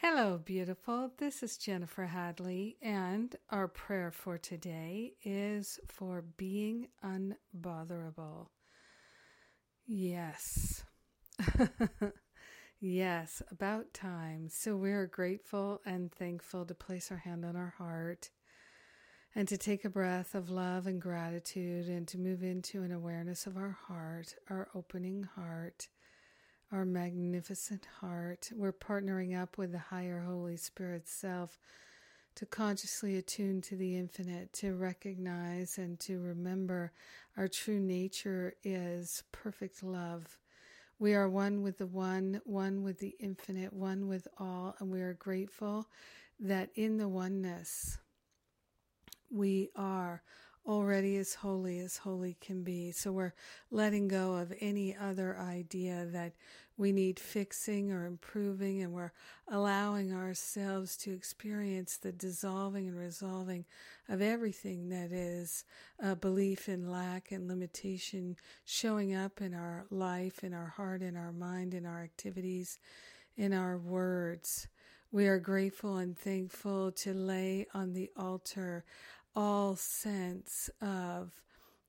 Hello, beautiful. This is Jennifer Hadley, and our prayer for today is for being unbotherable. Yes. yes, about time. So we're grateful and thankful to place our hand on our heart and to take a breath of love and gratitude and to move into an awareness of our heart, our opening heart our magnificent heart. We're partnering up with the higher Holy Spirit self to consciously attune to the infinite, to recognize and to remember our true nature is perfect love. We are one with the one, one with the infinite, one with all, and we are grateful that in the oneness we are already as holy as holy can be. So we're letting go of any other idea that we need fixing or improving, and we're allowing ourselves to experience the dissolving and resolving of everything that is a belief in lack and limitation showing up in our life, in our heart, in our mind, in our activities, in our words. We are grateful and thankful to lay on the altar all sense of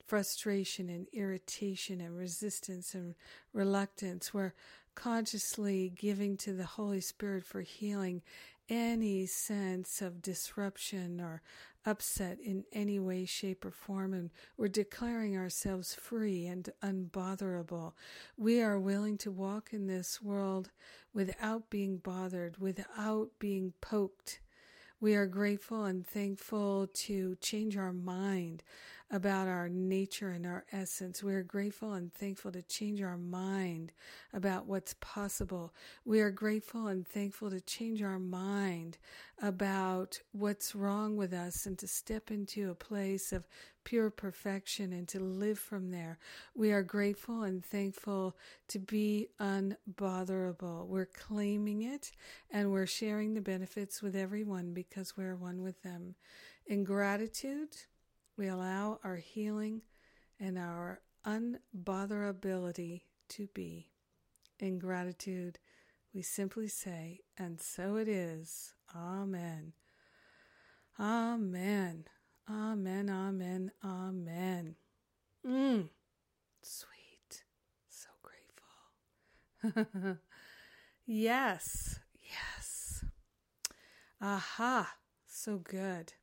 frustration and irritation and resistance and reluctance. We're consciously giving to the Holy Spirit for healing any sense of disruption or upset in any way, shape, or form, and we're declaring ourselves free and unbotherable. We are willing to walk in this world without being bothered, without being poked we are grateful and thankful to change our mind about our nature and our essence. We are grateful and thankful to change our mind about what's possible. We are grateful and thankful to change our mind about what's wrong with us and to step into a place of pure perfection and to live from there. We are grateful and thankful to be unbotherable. We're claiming it and we're sharing the benefits with everyone because we're one with them. In gratitude, we allow our healing and our unbotherability to be. In gratitude, we simply say, and so it is. Amen. Amen. Amen, amen, amen. Mmm, sweet. So grateful. yes, yes. Aha, so good.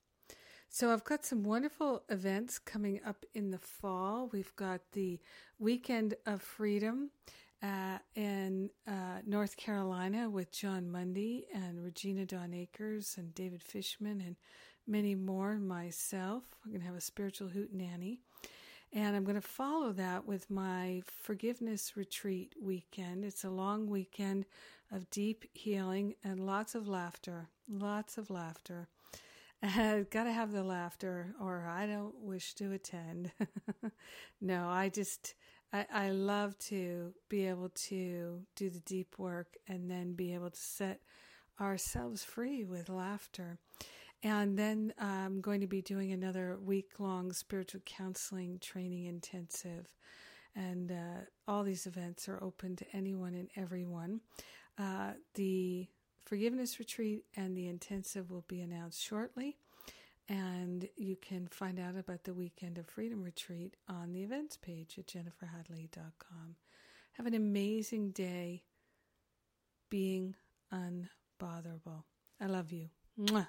So I've got some wonderful events coming up in the fall. We've got the Weekend of Freedom uh, in uh, North Carolina with John Mundy and Regina Dawn Akers and David Fishman and many more myself. I'm going to have a spiritual hoot nanny. And I'm going to follow that with my forgiveness retreat weekend. It's a long weekend of deep healing and lots of laughter. Lots of laughter. Got to have the laughter, or I don't wish to attend. no, I just, I, I love to be able to do the deep work and then be able to set ourselves free with laughter. And then I'm going to be doing another week long spiritual counseling training intensive. And uh, all these events are open to anyone and everyone. Uh, the forgiveness retreat and the intensive will be announced shortly. And you can find out about the Weekend of Freedom retreat on the events page at jenniferhadley.com. Have an amazing day being unbotherable. I love you. Mwah.